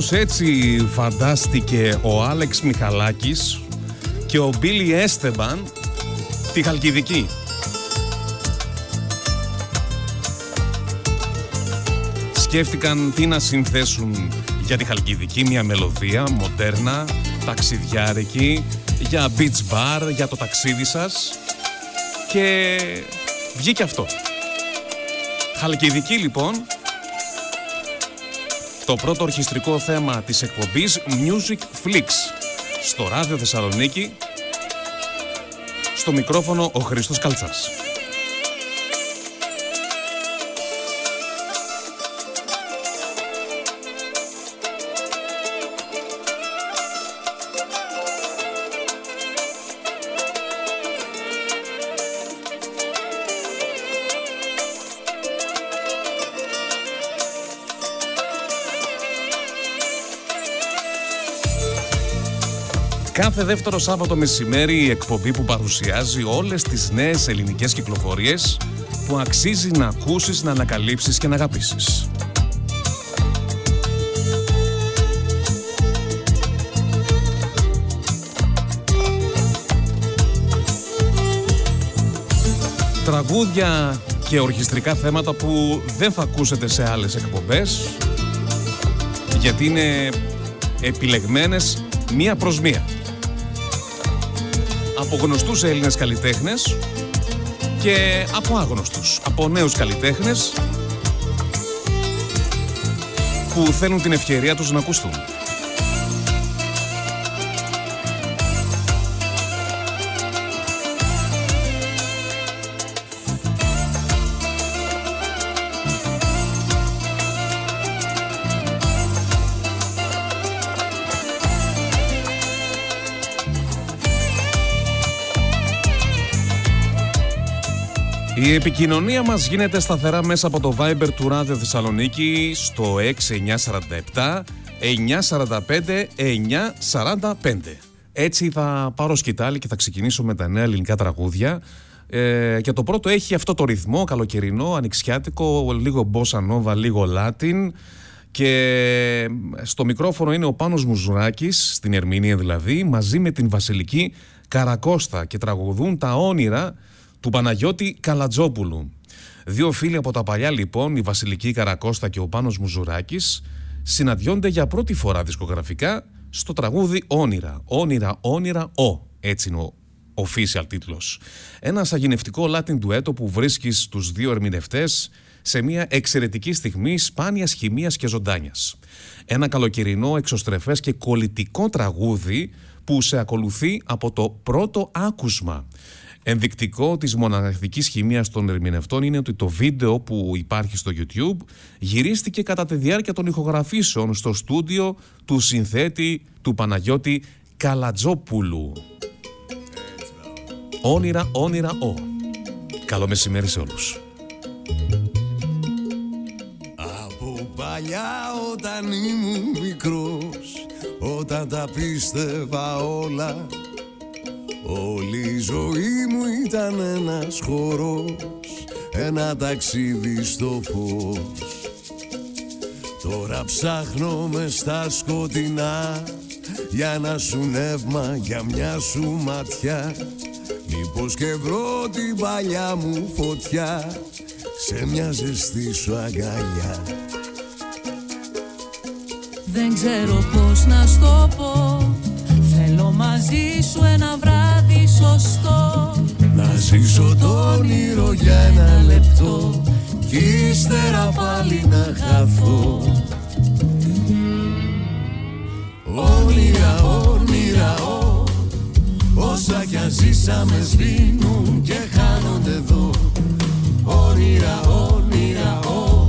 Κάπως έτσι φαντάστηκε ο Άλεξ Μιχαλάκης και ο Μπίλι Έστεμπαν τη Χαλκιδική. Σκέφτηκαν τι να συνθέσουν για τη Χαλκιδική, μια μελωδία μοντέρνα, ταξιδιάρικη, για beach bar, για το ταξίδι σας και βγήκε αυτό. Χαλκιδική λοιπόν, το πρώτο ορχιστρικό θέμα της εκπομπής Music Flix στο ράδιο Θεσσαλονίκη στο μικρόφωνο ο Χρήστος Καλτσάς. Κάθε δεύτερο Σάββατο μεσημέρι η εκπομπή που παρουσιάζει όλες τις νέες ελληνικές κυκλοφορίες που αξίζει να ακούσεις, να ανακαλύψεις και να αγαπήσεις. Τραγούδια και ορχιστρικά θέματα που δεν θα ακούσετε σε άλλες εκπομπές γιατί είναι επιλεγμένες μία προς μία από γνωστούς Έλληνες καλλιτέχνες και από άγνωστους, από νέους καλλιτέχνες που θέλουν την ευκαιρία τους να ακουστούν. Η επικοινωνία μας γίνεται σταθερά μέσα από το Viber του Ράδιο Θεσσαλονίκη στο 6947 945 945. Έτσι θα πάρω σκητάλη και θα ξεκινήσω με τα νέα ελληνικά τραγούδια. Ε, και το πρώτο έχει αυτό το ρυθμό, καλοκαιρινό, ανοιξιάτικο, λίγο bossa nova, λίγο latin. Και στο μικρόφωνο είναι ο Πάνος Μουζουράκης, στην Ερμηνεία δηλαδή, μαζί με την Βασιλική Καρακώστα και τραγουδούν τα όνειρα του Παναγιώτη Καλατζόπουλου. Δύο φίλοι από τα παλιά λοιπόν, η Βασιλική Καρακώστα και ο Πάνος Μουζουράκης, συναντιόνται για πρώτη φορά δισκογραφικά στο τραγούδι «Όνειρα». «Όνειρα, όνειρα, ο». Έτσι είναι ο official τίτλος. Ένα αγινευτικό Latin ντουέτο που βρίσκεις τους δύο ερμηνευτές σε μια εξαιρετική στιγμή σπάνιας χημίας και ζωντάνιας. Ένα καλοκαιρινό, εξωστρεφές και κολλητικό τραγούδι που σε ακολουθεί από το πρώτο άκουσμα. Ενδεικτικό της μοναδικής χημίας των ερμηνευτών είναι ότι το βίντεο που υπάρχει στο YouTube γυρίστηκε κατά τη διάρκεια των ηχογραφήσεων στο στούντιο του συνθέτη του Παναγιώτη Καλατζόπουλου. Όνειρα, όνειρα, ο. Καλό μεσημέρι σε όλους. Από παλιά όταν ήμουν μικρός Όταν τα πίστευα όλα Όλη η ζωή μου ήταν ένας χορός Ένα ταξίδι στο φως. Τώρα ψάχνω μες στα σκοτεινά Για να σου νεύμα, για μια σου ματιά. Μήπως και βρω την παλιά μου φωτιά Σε μια ζεστή σου αγκαλιά. Δεν ξέρω πώς να στο πω βράδυ σωστό Να ζήσω το όνειρο για ένα λεπτό Κι ύστερα πάλι να χαθώ Όνειρα, όνειρα, ό, Όσα κι αν ζήσαμε σβήνουν και χάνονται εδώ. Όνειρα, όνειρα, ό,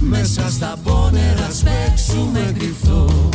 Μέσα στα πόνερα σπέξουμε κρυφτό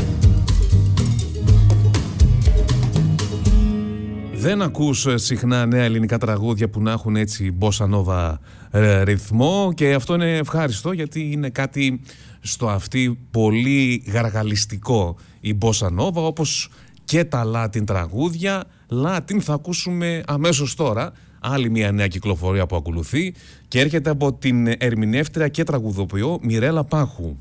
Δεν ακούς ε, συχνά νέα ελληνικά τραγούδια που να έχουν έτσι μπόσα ε, ρυθμό και αυτό είναι ευχάριστο γιατί είναι κάτι στο αυτή πολύ γαργαλιστικό η μπόσα νόβα όπως και τα Latin τραγούδια. Latin θα ακούσουμε αμέσως τώρα άλλη μια νέα κυκλοφορία που ακολουθεί και έρχεται από την ερμηνεύτρια και τραγουδοποιό Μιρέλα Πάχου.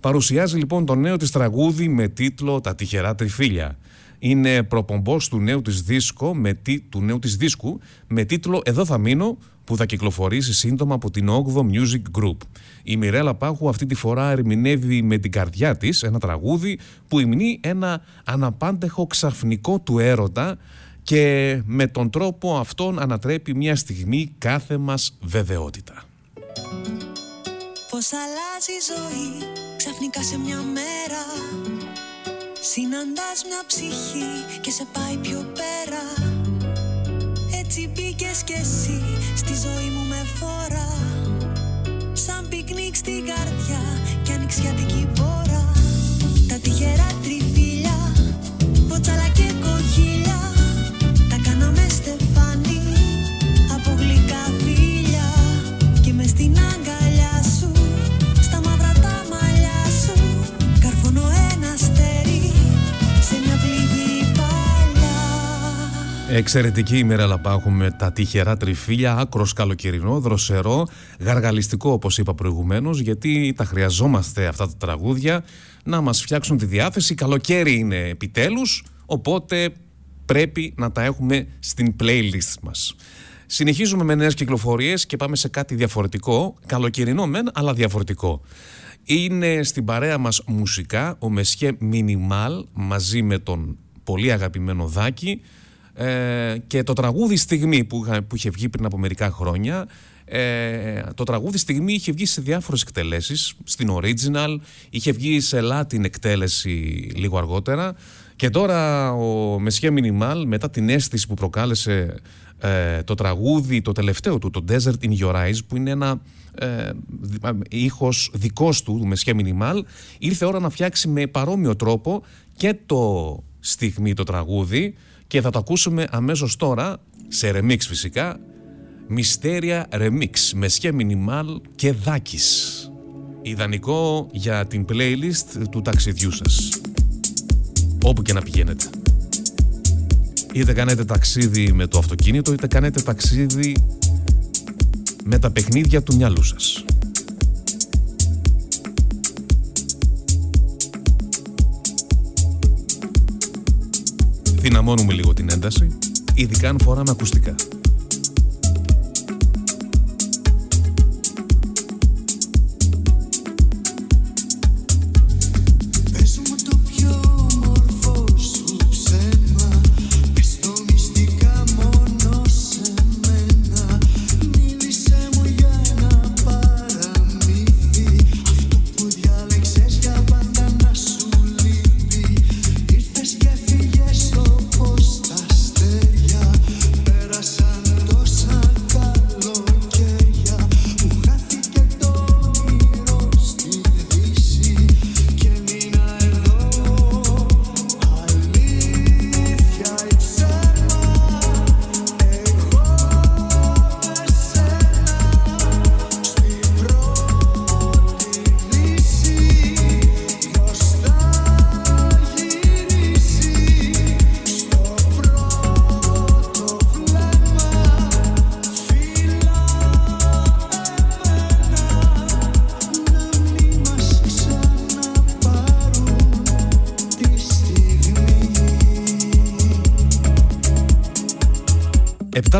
Παρουσιάζει λοιπόν το νέο της τραγούδι με τίτλο «Τα τυχερά τριφύλια». Είναι προπομπός του νέου της, δίσκου με, του νέου της δίσκου με τίτλο «Εδώ θα μείνω» που θα κυκλοφορήσει σύντομα από την 8 Music Group. Η Μιρέλα Πάχου αυτή τη φορά ερμηνεύει με την καρδιά της ένα τραγούδι που υμνεί ένα αναπάντεχο ξαφνικό του έρωτα και με τον τρόπο αυτόν ανατρέπει μια στιγμή κάθε μας βεβαιότητα. Πώς αλλάζει η ζωή ξαφνικά σε μια μέρα Συναντάς μια ψυχή και σε πάει πιο πέρα. Έτσι μπήκες κι εσύ στη ζωή μου με φορά Σαν πικνίκ στην καρδιά κι ανοιξιατική μπόρα. Τα τυχερά Εξαιρετική ημέρα λαπάχου με τα τυχερά τριφύλια, άκρο καλοκαιρινό, δροσερό, γαργαλιστικό όπως είπα προηγουμένως, γιατί τα χρειαζόμαστε αυτά τα τραγούδια να μας φτιάξουν τη διάθεση. Καλοκαίρι είναι επιτέλους, οπότε πρέπει να τα έχουμε στην playlist μας. Συνεχίζουμε με νέες κυκλοφορίες και πάμε σε κάτι διαφορετικό, καλοκαιρινό μεν, αλλά διαφορετικό. Είναι στην παρέα μας μουσικά ο Μεσχέ Μινιμάλ μαζί με τον πολύ αγαπημένο Δάκη ε, και το τραγούδι «Στιγμή» που, που είχε βγει πριν από μερικά χρόνια ε, το τραγούδι «Στιγμή» είχε βγει σε διάφορες εκτελέσεις στην original, είχε βγει σε Latin εκτέλεση λίγο αργότερα. Και τώρα ο Μεσχέ Μινιμάλ μετά την αίσθηση που προκάλεσε ε, το τραγούδι, το τελευταίο του, το Desert in Your Eyes που είναι ένα ε, ήχος δικός του, του Μεσχέ Μινιμάλ ήρθε ώρα να φτιάξει με παρόμοιο τρόπο και το στιγμή το τραγούδι και θα το ακούσουμε αμέσως τώρα σε remix φυσικά Μυστέρια Remix με σχέ Μινιμάλ και Δάκης. Ιδανικό για την playlist του ταξιδιού σας. Όπου και να πηγαίνετε. Είτε κάνετε ταξίδι με το αυτοκίνητο είτε κάνετε ταξίδι με τα παιχνίδια του μυαλού σας Δυναμώνουμε λίγο την ένταση ειδικά αν φοράμε ακουστικά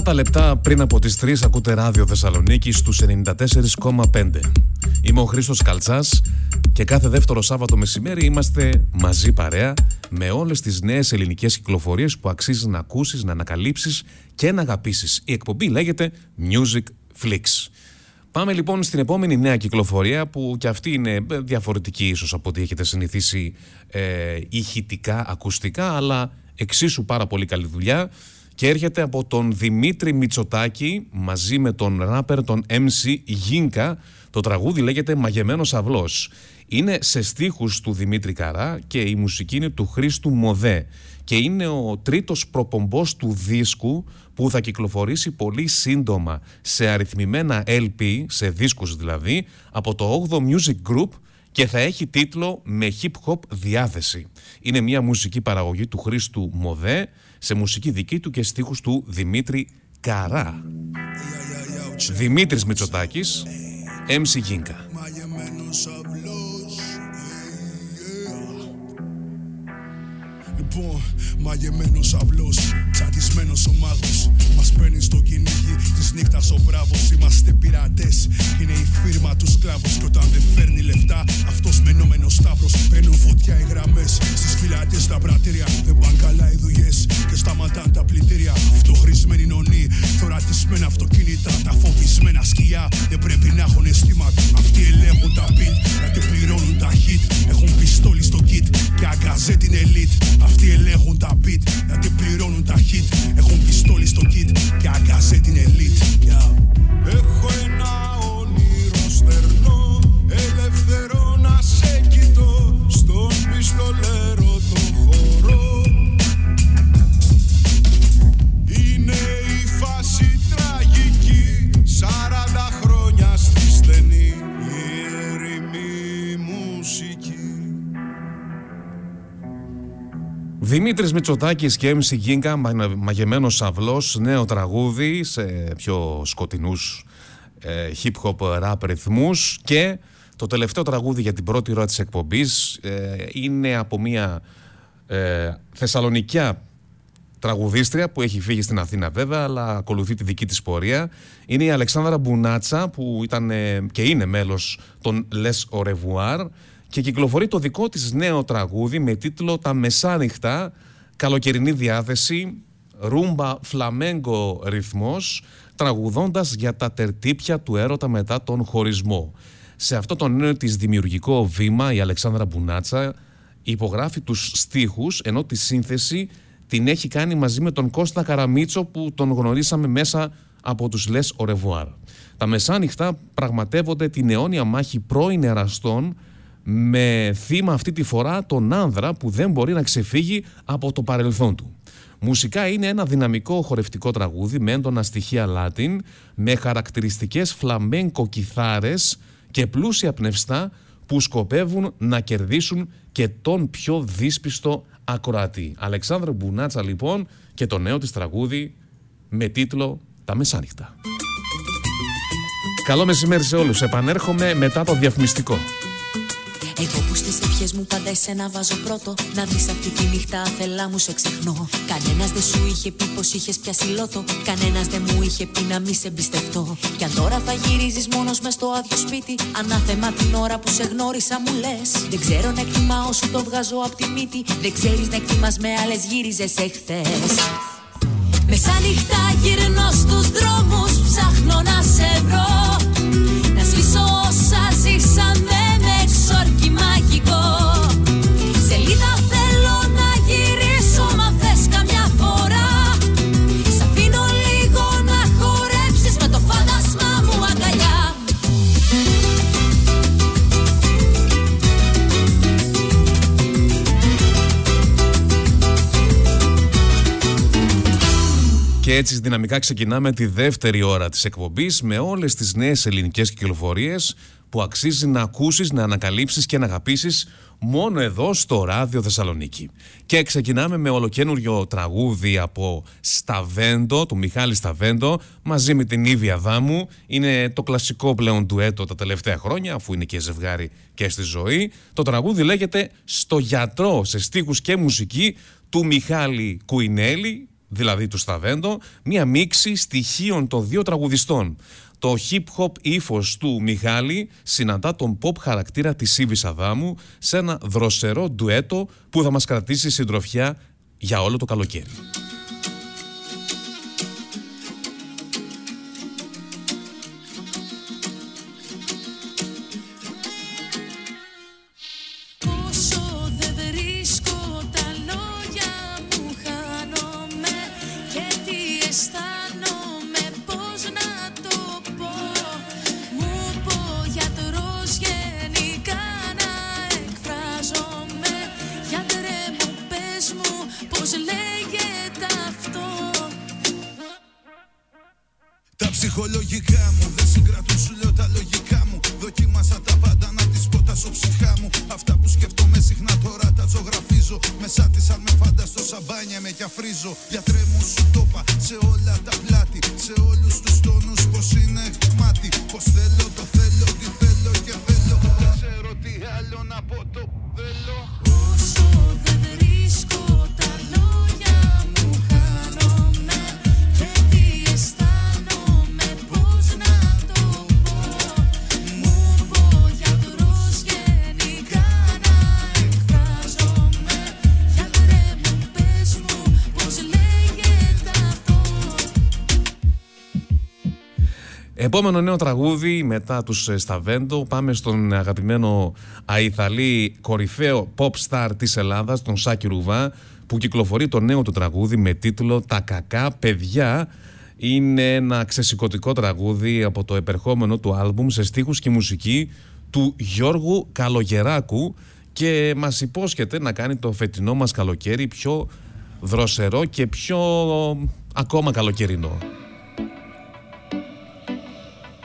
τα λεπτά πριν από τις 3 ακούτε ράδιο Θεσσαλονίκη στους 94,5. Είμαι ο Χρήστος Καλτσάς και κάθε δεύτερο Σάββατο μεσημέρι είμαστε μαζί παρέα με όλες τις νέες ελληνικές κυκλοφορίες που αξίζει να ακούσεις, να ανακαλύψεις και να αγαπήσεις. Η εκπομπή λέγεται Music Flix. Πάμε λοιπόν στην επόμενη νέα κυκλοφορία που και αυτή είναι διαφορετική ίσως από ό,τι έχετε συνηθίσει ε, ηχητικά, ακουστικά αλλά εξίσου πάρα πολύ καλή δουλειά και έρχεται από τον Δημήτρη Μητσοτάκη μαζί με τον ράπερ τον MC Γίνκα. Το τραγούδι λέγεται «Μαγεμένος αυλός». Είναι σε στίχους του Δημήτρη Καρά και η μουσική είναι του Χρήστου Μοδέ και είναι ο τρίτος προπομπός του δίσκου που θα κυκλοφορήσει πολύ σύντομα σε αριθμημένα LP, σε δίσκους δηλαδή, από το 8 Music Group και θα έχει τίτλο «Με hip hop διάθεση». Είναι μια μουσική παραγωγή του Χρήστου Μοδέ σε μουσική δική του και στίχους του Δημήτρη Καρά. Δημήτρης Μητσοτάκης, MC Γίνκα. Λοιπόν, μαγεμένος αυλός, τσατισμένος ο μάγος. Μας παίρνει στο κυνήγι της νύχτας ο μπράβος. Είμαστε πειρατές, είναι η φίρμα του σκλάβους. Και όταν δεν φέρνει λεφτά, αυτός μενόμενος σταύρος. Παίρνουν φωτιά οι γραμμές στις φυλακές στα πρατήρια. Δεν πάνε καλά οι δουλειές και σταματάνε τα πλητήρια. Αυτοχρησμένοι νονοί, θωρατισμένα αυτοκίνητα. Τα φοβισμένα σκιά δεν πρέπει να έχουν αισθήματα. Αυτοί ελέγχουν τα beat, γιατί πληρώνουν τα hit. Έχουν πιστόλι στο kit και αγκαζέ την elite. Αυτοί ελέγχουν τα beat, γιατί πληρώνουν τα hit. Έχουν πιστόλι στο kit και αγκαζέ την elite. Έχω Δημήτρης Μητσοτάκης και MC Γκίνκα, μα- μαγεμένος αυλός, νέο τραγούδι σε πιο σκοτεινούς ε, hip-hop rap ρυθμούς και το τελευταίο τραγούδι για την πρώτη ώρα της εκπομπής ε, είναι από μια ε, θεσσαλονικιά τραγουδίστρια που έχει φύγει στην Αθήνα βέβαια αλλά ακολουθεί τη δική της πορεία. Είναι η Αλεξάνδρα Μπουνάτσα που ήταν ε, και είναι μέλος των Les Au Revoir και κυκλοφορεί το δικό της νέο τραγούδι με τίτλο «Τα Μεσάνυχτα», καλοκαιρινή διάθεση, ρούμπα φλαμέγκο ρυθμός, τραγουδώντας για τα τερτύπια του έρωτα μετά τον χωρισμό. Σε αυτό το νέο της δημιουργικό βήμα η Αλεξάνδρα Μπουνάτσα υπογράφει τους στίχους ενώ τη σύνθεση την έχει κάνει μαζί με τον Κώστα Καραμίτσο που τον γνωρίσαμε μέσα από τους Λες au revoir. Τα μεσάνυχτα πραγματεύονται την αιώνια μάχη πρώην εραστών με θύμα αυτή τη φορά τον άνδρα που δεν μπορεί να ξεφύγει από το παρελθόν του. Μουσικά είναι ένα δυναμικό χορευτικό τραγούδι με έντονα στοιχεία Λάτιν, με χαρακτηριστικές φλαμέγκο κιθάρες και πλούσια πνευστά που σκοπεύουν να κερδίσουν και τον πιο δύσπιστο ακροατή. Αλεξάνδρα Μπουνάτσα λοιπόν και το νέο της τραγούδι με τίτλο «Τα Μεσάνυχτα». Καλό μεσημέρι σε όλους. Επανέρχομαι μετά το διαφημιστικό. Εγώ που στις ευχές μου πάντα εσένα βάζω πρώτο. Να δεις αυτή τη νύχτα άθελά μου σε ξεχνώ. Κανένας δεν σου είχε πει πως είχες πιάσει λότο. Κανένας δεν μου είχε πει να μη σε εμπιστευτώ. Κι αν τώρα θα γυρίζεις μόνος μες στο άδειο σπίτι Ανάθεμα την ώρα που σε γνώρισα μου λες. Δεν ξέρω να εκτιμάω σου το βγάζω απ' τη μύτη. Δεν ξέρεις να εκτιμάς με άλλες γύριζες εχθές. Μεσάνυχτα γυρνώ στους δρόμους Ψάχνω να σε βρω έτσι δυναμικά ξεκινάμε τη δεύτερη ώρα της εκπομπής με όλες τις νέες ελληνικές κυκλοφορίες που αξίζει να ακούσεις, να ανακαλύψεις και να αγαπήσεις μόνο εδώ στο Ράδιο Θεσσαλονίκη. Και ξεκινάμε με ολοκένουργιο τραγούδι από Σταβέντο, του Μιχάλη Σταβέντο, μαζί με την Ήβια Δάμου. Είναι το κλασικό πλέον ντουέτο τα τελευταία χρόνια, αφού είναι και ζευγάρι και στη ζωή. Το τραγούδι λέγεται «Στο γιατρό» σε στίχους και μουσική του Μιχάλη Κουινέλη, δηλαδή τους Σταβέντο, μία μίξη στοιχείων των δύο τραγουδιστών. Το hip-hop ύφος του Μιχάλη συναντά τον pop χαρακτήρα της Ήβης Αδάμου σε ένα δροσερό ντουέτο που θα μας κρατήσει συντροφιά για όλο το καλοκαίρι. Επόμενο νέο τραγούδι μετά τους ε, Σταβέντο πάμε στον αγαπημένο Αϊθαλή κορυφαίο pop star της Ελλάδας τον Σάκη Ρουβά που κυκλοφορεί το νέο του τραγούδι με τίτλο «Τα κακά παιδιά» είναι ένα ξεσηκωτικό τραγούδι από το επερχόμενο του άλμπουμ σε στίχους και μουσική του Γιώργου Καλογεράκου και μας υπόσχεται να κάνει το φετινό μας καλοκαίρι πιο δροσερό και πιο ακόμα καλοκαιρινό.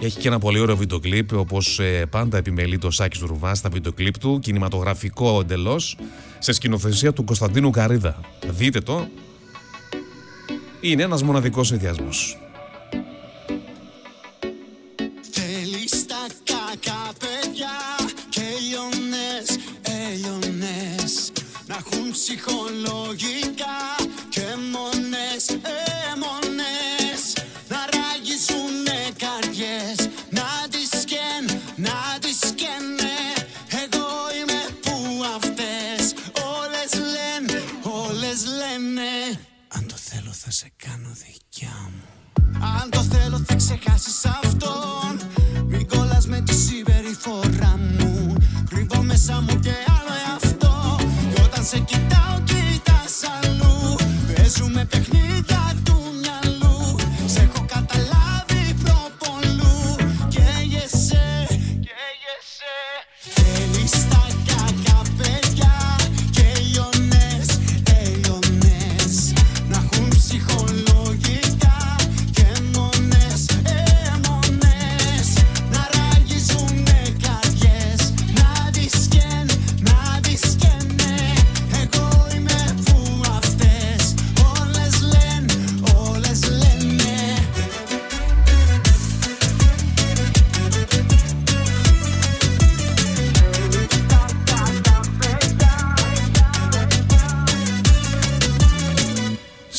Έχει και ένα πολύ ωραίο βίντεο κλιπ, όπως ε, πάντα επιμελεί το Σάκης Ρουβά στα βίντεο κλιπ του, κινηματογραφικό εντελώς, σε σκηνοθεσία του Κωνσταντίνου Καρίδα. Δείτε το. Είναι ένας μοναδικός συνδυασμός. Θέλεις τα κακά παιδιά και λιώνες, έλειωνες Να έχουν ψυχολογικά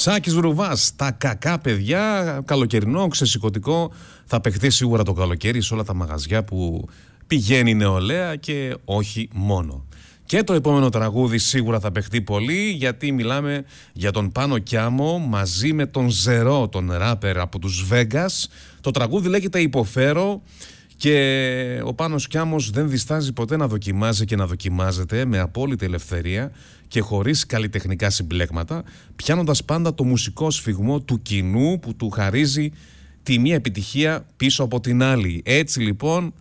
Σάκης Ρουβάς, τα κακά παιδιά, καλοκαιρινό, ξεσηκωτικό, θα παιχθεί σίγουρα το καλοκαίρι σε όλα τα μαγαζιά που πηγαίνει η νεολαία και όχι μόνο. Και το επόμενο τραγούδι σίγουρα θα παιχτεί πολύ γιατί μιλάμε για τον Πάνο Κιάμο μαζί με τον Ζερό, τον ράπερ από τους Vegas. Το τραγούδι λέγεται «Υποφέρω» και ο Πάνος Κιάμος δεν διστάζει ποτέ να δοκιμάζει και να δοκιμάζεται με απόλυτη ελευθερία και χωρίς καλλιτεχνικά συμπλέγματα, πιάνοντας πάντα το μουσικό σφιγμό του κοινού που του χαρίζει τη μία επιτυχία πίσω από την άλλη. Έτσι λοιπόν,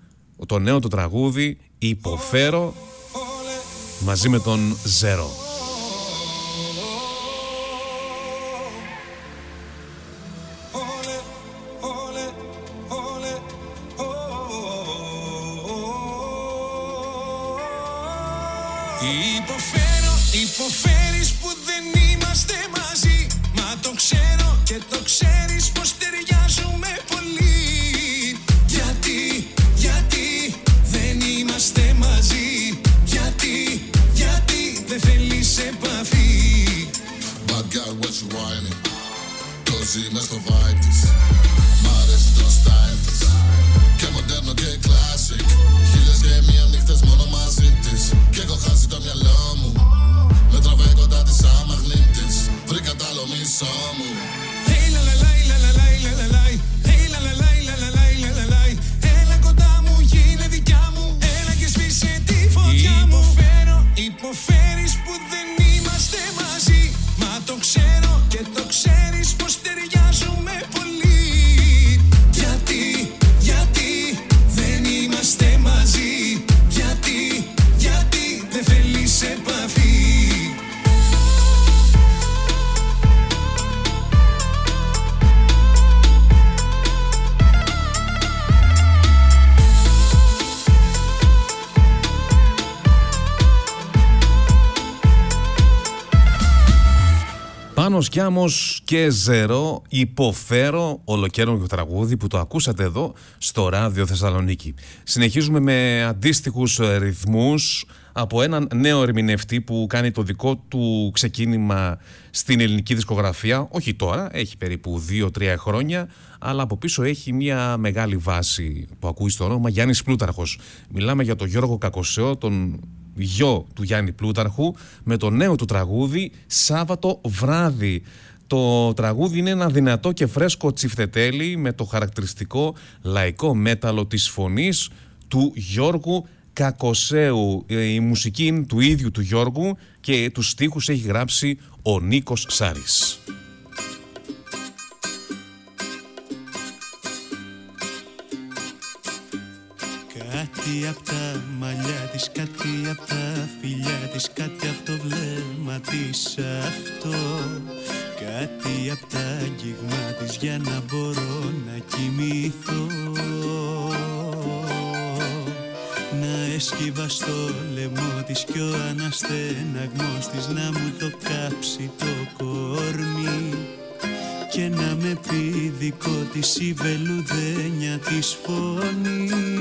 το νέο του τραγούδι «Υποφέρω» μαζί με τον Ζέρο. Υποφέρω, υποφέρεις που δεν είμαστε μαζί. Μα το ξέρω και το ξέρεις πως ταιριάζουμε πολύ. Γιατί, γιατί δεν είμαστε μαζί. Γιατί, γιατί δεν θέλεις επαφή. Bad girl, what you whining? Cause είμαι στο vibe της. Μ' αρέσει το style της. Και μοντέρνο και classic. Χίλιες και μία νύχτες μόνο μαζί της. Κι έχω χάσει το μυαλό μου. Με τραβάει κοντά της σαν μαγνήτης Βρήκα τ' άλλο μισό μου Hey la la la la la la la la la Hey la la la la la la la la la Έλα κοντά μου, γίνε δικιά μου Έλα και σβήσε τη φωτιά μου Υποφέρω, υποφέρεις που δεν είμαστε μαζί Μα το ξέρω και το ξέρεις Κιάμος και Ζερό υποφέρω ολοκαίρινο τραγούδι που το ακούσατε εδώ στο ράδιο Θεσσαλονίκη. Συνεχίζουμε με αντίστοιχους ε, ρυθμούς από έναν νέο ερμηνευτή που κάνει το δικό του ξεκίνημα στην ελληνική δισκογραφία. Όχι τώρα, έχει περίπου 2-3 χρόνια, αλλά από πίσω έχει μια μεγάλη βάση που ακούει στο όνομα Γιάννης Πλούταρχος. Μιλάμε για τον Γιώργο Κακοσέο, τον γιο του Γιάννη Πλούταρχου με το νέο του τραγούδι Σάββατο βράδυ. Το τραγούδι είναι ένα δυνατό και φρέσκο τσιφτετέλι με το χαρακτηριστικό λαϊκό μέταλλο της φωνής του Γιώργου Κακοσέου. Ε, Η μουσική είναι του ίδιου του Γιώργου και τους στίχους έχει γράψει ο Νίκος Σάρης. Κάτι απ' τα μαλλιά της, κάτι απ' τα φιλιά της Κάτι απ' το βλέμμα της. Αυτό Κάτι απ' τα αγγίγμα της για να μπορώ να κοιμηθώ. Να έσκυβα στο λαιμό της κι ο αναστεναγμός της Να μου το κάψει το κορμί και να με πει δικό της η βελουδένια της φωνή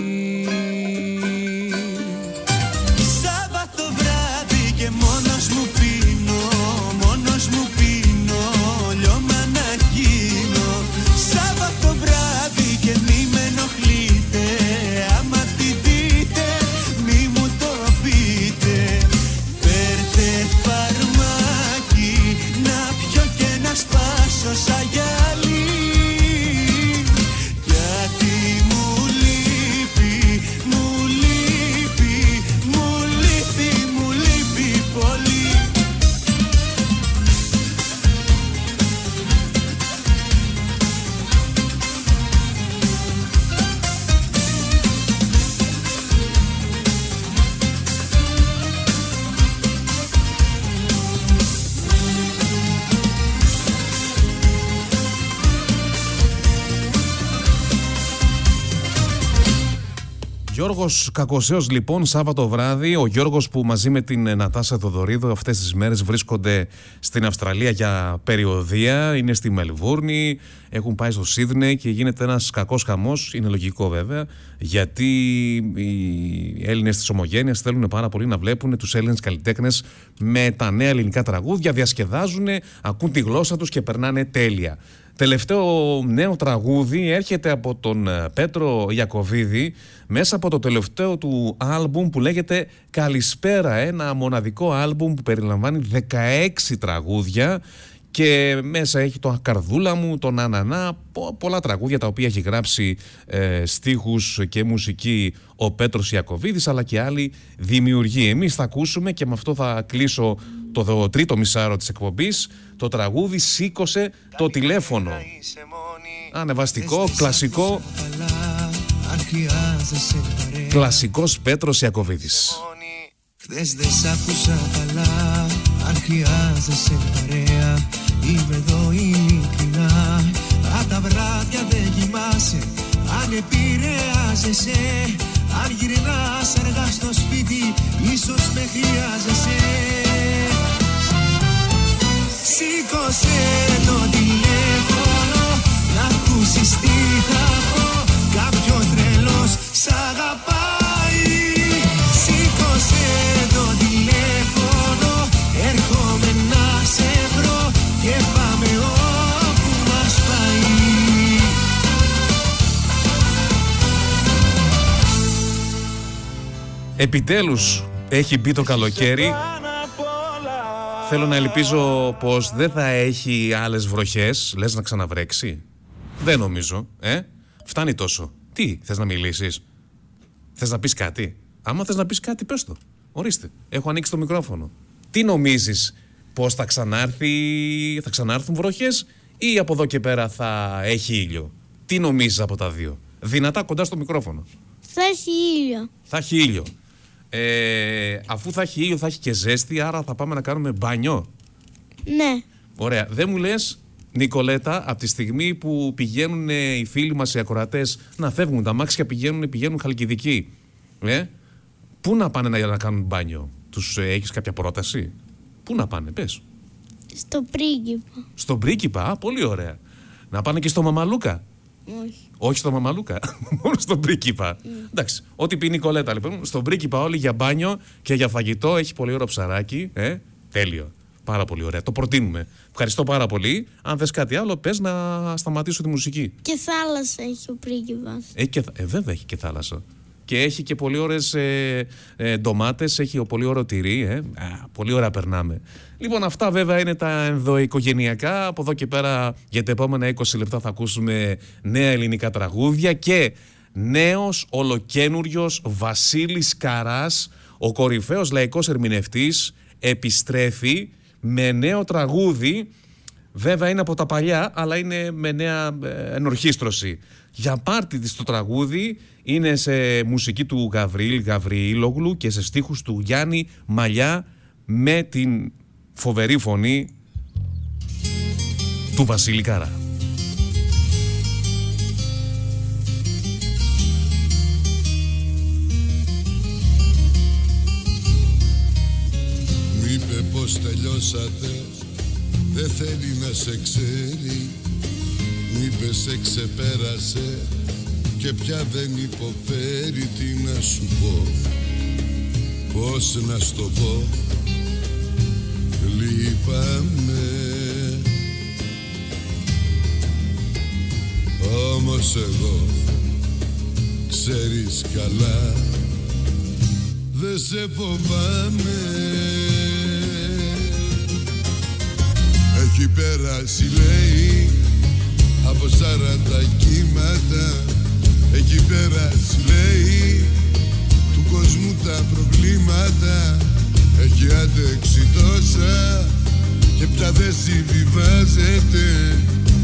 Γιώργος Κακοσέος λοιπόν Σάββατο βράδυ Ο Γιώργος που μαζί με την ε, Νατάσα Θοδωρίδου Αυτές τις μέρες βρίσκονται στην Αυστραλία για περιοδία Είναι στη Μελβούρνη Έχουν πάει στο Σίδνεϊ και γίνεται ένας κακός χαμός Είναι λογικό βέβαια Γιατί οι Έλληνες της Ομογένειας Θέλουν πάρα πολύ να βλέπουν τους Έλληνες καλλιτέχνες Με τα νέα ελληνικά τραγούδια Διασκεδάζουν, ακούν τη γλώσσα τους και περνάνε τέλεια Τελευταίο νέο τραγούδι έρχεται από τον ε, Πέτρο Ιακωβίδη μέσα από το τελευταίο του άλμπουμ που λέγεται Καλησπέρα, ένα μοναδικό άλμπουμ που περιλαμβάνει 16 τραγούδια και μέσα έχει το Καρδούλα μου, τον Ανανά, πο- πολλά τραγούδια τα οποία έχει γράψει ε, στίχους και μουσική ο Πέτρος Ιακωβίδης αλλά και άλλοι δημιουργοί. Εμείς θα ακούσουμε και με αυτό θα κλείσω το δο- τρίτο μισάρο της εκπομπής το τραγούδι «Σήκωσε το τηλέφωνο». Ανεβαστικό, κλασικό, Καλά, αν χρειάζεσαι παρέα. Κλασικός Πέτρος Ιακωβίδης. Χθες δεν σ' άκουσα καλά. Αν χρειάζεσαι παρέα. Είμαι εδώ ειλικρινά. Απ' τα βράδια δεν κοιμάσαι. Αν επηρεάζεσαι Αν γυρνάς αργά στο σπίτι Ίσως με χρειάζεσαι Σήκωσε το τηλέφωνο Να ακούσεις τι θα πω. Κάποιος τρελός σ' αγαπάει. Σήκωσε το τηλέφωνο Έρχομαι να σε βρω Και πάμε όπου μας πάει. Επιτέλους έχει μπει το καλοκαίρι. Θέλω να ελπίζω πως δεν θα έχει άλλες βροχές. Λες να ξαναβρέξει; Δεν νομίζω, ε. Φτάνει τόσο. Τι, θες να μιλήσεις; Θες να πεις κάτι; Άμα θες να πεις κάτι, πες το. Ορίστε, έχω ανοίξει το μικρόφωνο. Τι νομίζεις, πως θα ξανάρθει, θα ξανάρθουν βροχές ή από εδώ και πέρα θα έχει ήλιο; Τι νομίζεις από τα δύο; Δυνατά κοντά στο μικρόφωνο. Θα έχει ήλιο. Θα έχει ήλιο. Ε, αφού θα έχει ήλιο, θα έχει και ζέστη, άρα θα πάμε να κάνουμε μπάνιο. Ναι. Ωραία. Δεν μου λες, Νικολέτα, από τη στιγμή που πηγαίνουν ε, οι φίλοι μας οι ακροατές να φεύγουν, τα μάξια πηγαίνουν, πηγαίνουν χαλκιδικοί. Ε, πού να πάνε να, να κάνουν μπάνιο, Τους ε, έχεις κάποια πρόταση; Πού να πάνε, πες. Στο πρίγκιπα. Στον πρίγκιπα, α, πολύ ωραία. Να πάνε και στο Μαμαλούκα. Όχι. Όχι στο Μαμαλούκα, μόνο στον Πρίκυπα. Εντάξει, ό,τι πει η Νικολέτα λοιπόν. Στον Πρίκυπα όλοι για μπάνιο και για φαγητό έχει πολύ ωραίο ψαράκι. Ε, τέλειο. Πάρα πολύ ωραία. Το προτείνουμε. Ευχαριστώ πάρα πολύ. Αν θες κάτι άλλο, πες να σταματήσω τη μουσική. Και θάλασσα έχει ο πρίγκιπας. Έχει και, θα- ε, βέβαια έχει και θάλασσα. Και έχει και πολύ ωραίες ε, ε, ντομάτες, έχει πολύ ωραίο τυρί, ε. Α, πολύ ωραία περνάμε. Λοιπόν αυτά βέβαια είναι τα ενδοοικογενειακά, από εδώ και πέρα για τα επόμενα 20 λεπτά θα ακούσουμε νέα ελληνικά τραγούδια και νέος ολοκένουριος Βασίλης Καράς, ο κορυφαίος λαϊκός ερμηνευτής, επιστρέφει με νέο τραγούδι Βέβαια είναι από τα παλιά, αλλά είναι με νέα ε, ενορχίστρωση. Για πάρτι της το τραγούδι είναι σε μουσική του Γαβρίλ Γαβριήλογλου και σε στίχους του Γιάννη Μαλιά με την φοβερή φωνή του Βασίλη Καρά. Μου είπε πως τελειώσατε Δεν θέλει να σε ξέρει Μου είπε σε ξεπέρασε Και πια δεν υποφέρει Τι να σου πω. Πώς να στο πω. Λείπαμε Όμως εγώ Ξέρεις καλά Δεν σε φοβάμαι. Έχει περάσει λέει Από σαράντα κύματα Έχει περάσει λέει Του κόσμου τα προβλήματα. Έχει αντέξει τόσα Και πια δεν συμβιβάζεται.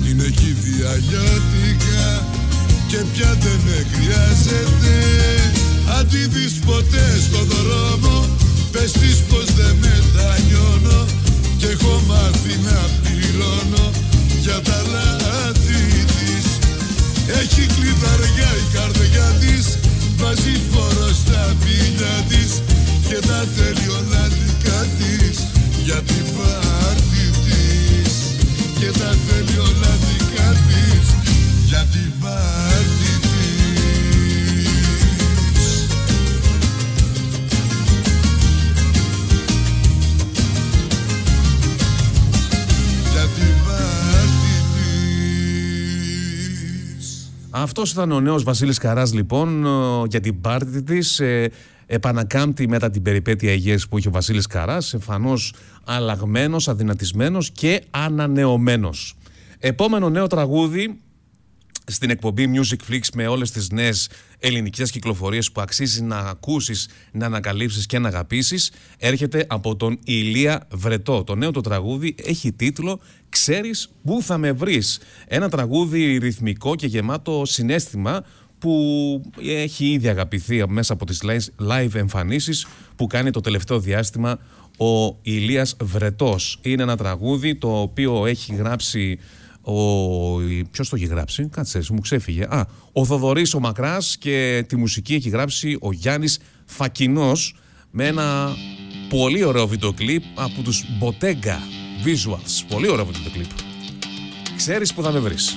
Την έχει δει αλλιώτικα Και πια δεν με χρειάζεται Αν τη δεις ποτέ στο δρόμο Πες της πως δεν μετανιώνω. Κι έχω μάθει να πληρώνω Για τα λάθη. της Έχει κλειδαριά η καρδιά της Βάζει φόρο στα φίλια της Και τα τελειολάτικα της. Για την πάρτι Αυτός ήταν ο νέος Βασίλης Καράς, λοιπόν, ε, για την πάρτι της. επανακάμπτει μετά την περιπέτεια υγείας που είχε ο Βασίλης Καράς, εμφανώς αλλαγμένος, αδυνατισμένος και ανανεωμένος. Επόμενο νέο τραγούδι στην εκπομπή Music Flix με όλες τις νέες ελληνικές κυκλοφορίες που αξίζει να ακούσεις, να ανακαλύψεις και να αγαπήσεις έρχεται από τον Ηλία Βρετό. Το νέο το τραγούδι έχει τίτλο «Ξέρεις πού θα με βρεις». Ένα τραγούδι ρυθμικό και γεμάτο συνέστημα που έχει ήδη αγαπηθεί μέσα από τις live εμφανίσεις που κάνει το τελευταίο διάστημα ο Ηλίας Βρετός. Είναι ένα τραγούδι το οποίο έχει γράψει ο... Ποιος το έχει γράψει, κάτσε, μου ξέφυγε. Α, ο Θοδωρής ο Μακράς και τη μουσική έχει γράψει ο Γιάννης Φακινός με ένα πολύ ωραίο βίντεο κλιπ από τους Bottega Visuals. Πολύ ωραίο βίντεο κλιπ. Ξέρεις που θα με βρεις.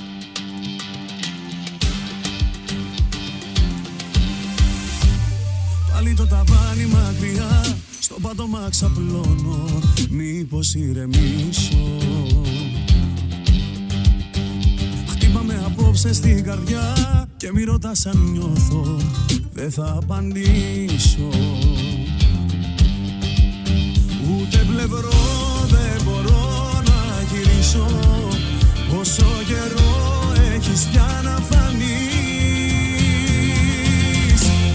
Πάλι το ταβάνι μακριά Στο πάτωμα ξαπλώνω Μήπως ηρεμήσω; Απόψε στην καρδιά Και μη ρωτάς αν νιώθω Δεν θα απαντήσω. Ούτε πλευρό δεν μπορώ να γυρίσω. Πόσο καιρό έχεις πια να φανείς.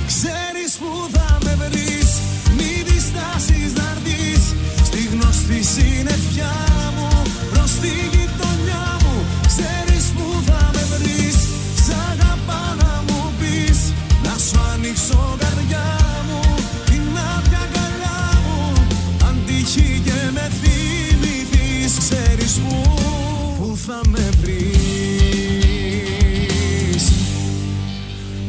Ξέρεις που θα με βρεις Μη διστάσεις να έρθεις Στη γνωστή συννεφιά Ξέρεις που Που θα με βρεις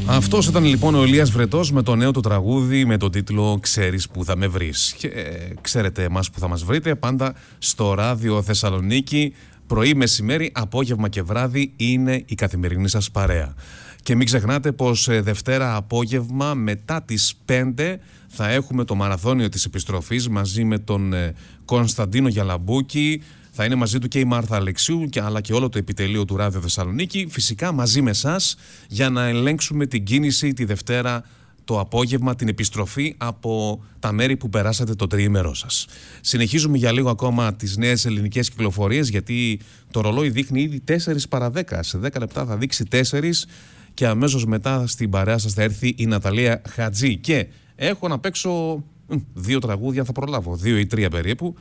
Αυτός ήταν λοιπόν ο Ηλίας Βρετός με το νέο του τραγούδι με το τίτλο «Ξέρεις που θα με βρεις». Και ε, ξέρετε εμάς που θα μας βρείτε πάντα στο ράδιο Θεσσαλονίκη πρωί, μεσημέρι, απόγευμα και βράδυ είναι η καθημερινή σας παρέα. Και μην ξεχνάτε πως ε, Δευτέρα απόγευμα μετά τις 5 θα έχουμε το μαραθώνιο της επιστροφής μαζί με τον ε, Κωνσταντίνο Γιαλαμπούκη, θα είναι μαζί του και η Μάρθα Αλεξίου και, αλλά και όλο το επιτελείο του Ράδιο Θεσσαλονίκη. Φυσικά μαζί με εσάς για να ελέγξουμε την κίνηση τη Δευτέρα το απόγευμα την επιστροφή από τα μέρη που περάσατε το τριήμερό σας. Συνεχίζουμε για λίγο ακόμα τις νέες ελληνικές κυκλοφορίες γιατί το ρολόι δείχνει ήδη 4 παρα 10. Σε 10 λεπτά θα δείξει 4 και αμέσως μετά στην παρέα σας θα έρθει η Ναταλία Χατζή και έχω να παίξω μ, δύο τραγούδια, θα προλάβω, δύο ή τρία περίπου.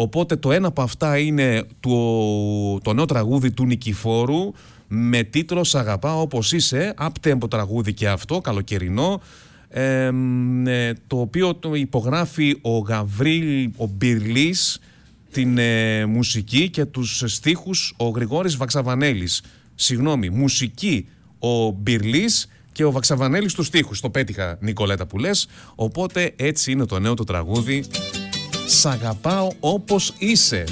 Οπότε το ένα από αυτά είναι το, το νέο τραγούδι του Νικηφόρου με τίτλο «Σ' αγαπάω όπως είσαι», από τραγούδι και αυτό, καλοκαιρινό, ε, ε, το οποίο το υπογράφει ο Γαβρίλ ο Μπυρλής, την ε, μουσική και τους στίχους ο Γρηγόρης Βαξαβανέλης. Συγγνώμη, μουσική ο Μπυρλής και ο Βαξαβανέλης τους στίχους. Το πέτυχα Νικολέτα που λες. Οπότε έτσι είναι το νέο το τραγούδι «Σ' αγαπάω όπως είσαι».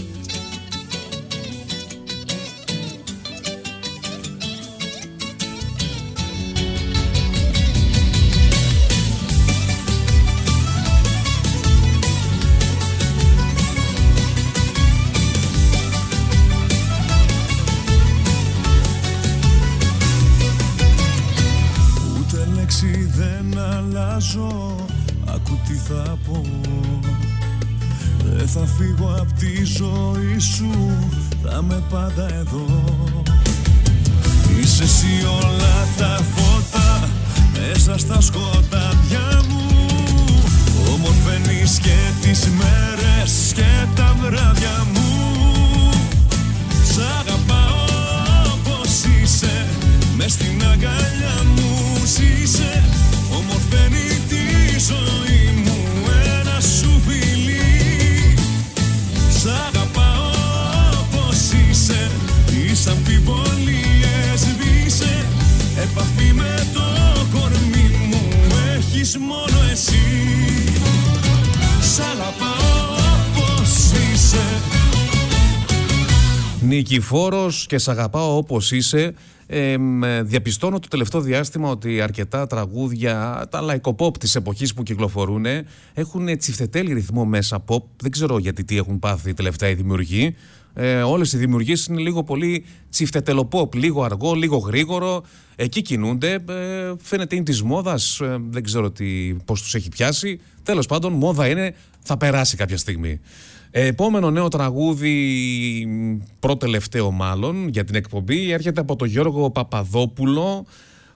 Θα με πάντα εδώ. Είσαι εσύ όλα τα φώτα Μέσα στα σκοτάδια Νικηφόρος και σ' αγαπάω όπως είσαι. Ε, μ, ε, διαπιστώνω το τελευταίο διάστημα ότι αρκετά τραγούδια, τα λαϊκοπόπ της εποχής που κυκλοφορούν, έχουν τσιφτετέλη ρυθμό μέσα pop. Δεν ξέρω γιατί τι έχουν πάθει τελευταία οι δημιουργοί. Ε, όλες οι δημιουργίες είναι λίγο πολύ τσιφτετελοπόπ, λίγο αργό, λίγο γρήγορο. Εκεί κινούνται. Ε, φαίνεται είναι της μόδας, ε, δεν ξέρω τι, πώς τους έχει πιάσει. Τέλος πάντων, μόδα είναι, θα περάσει κάποια στιγμή. Ε, Επόμενο νέο τραγούδι, προτελευταίο μάλλον, για την εκπομπή, έρχεται από τον Γιώργο Παπαδόπουλο,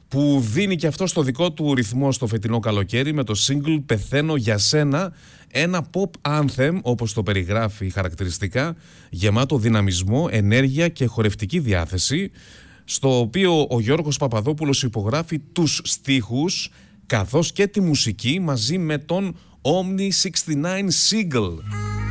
που δίνει και αυτό στο δικό του ρυθμό στο φετινό καλοκαίρι με το single «Πεθαίνω για σένα», ένα pop anthem, όπως το περιγράφει χαρακτηριστικά, γεμάτο δυναμισμό, ενέργεια και χορευτική διάθεση, στο οποίο ο Γιώργος Παπαδόπουλος υπογράφει τους στίχους, καθώς και τη μουσική μαζί με τον Omni 69 Single.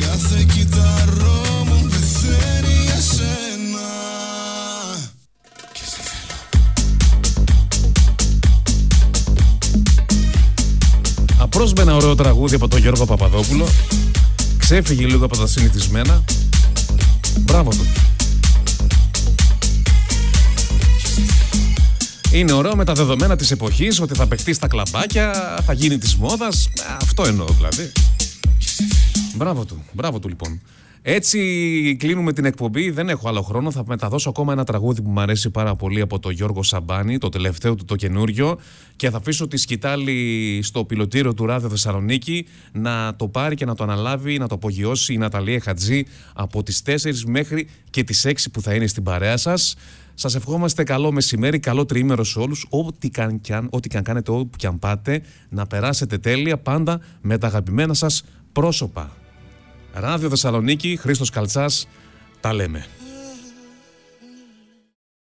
Κάθε κυταρό μου πεθαίνει για σένα Και σε θέλω Απρόσμενα ωραίο τραγούδι από τον Γιώργο Παπαδόπουλο. Ξέφυγε λίγο από τα συνηθισμένα. Μπράβο του. Είναι ωραίο με τα δεδομένα της εποχής ότι θα παιχτείς στα κλαμπάκια, θα γίνει της μόδας. Αυτό εννοώ δηλαδή. Μπράβο του, μπράβο του λοιπόν. Έτσι κλείνουμε την εκπομπή. Δεν έχω άλλο χρόνο. Θα μεταδώσω ακόμα ένα τραγούδι που μου αρέσει πάρα πολύ από τον Γιώργο Σαμπάνη, το τελευταίο του το καινούριο. Και θα αφήσω τη σκητάλη στο πιλωτήριο του Ράδιο Θεσσαλονίκη να το πάρει και να το αναλάβει, να το απογειώσει η Ναταλία Χατζή από τις 4 μέχρι και τις 6 που θα είναι στην παρέα σας. Σας ευχόμαστε καλό μεσημέρι, καλό τριήμερο σε όλους, ό,τι και αν, κι αν- ό,τι και αν κάνετε, όπου και αν πάτε, να περάσετε τέλεια πάντα με τα αγαπημένα σας πρόσωπα. Ράδιο Θεσσαλονίκη, Χρήστος Καλτσάς, τα λέμε.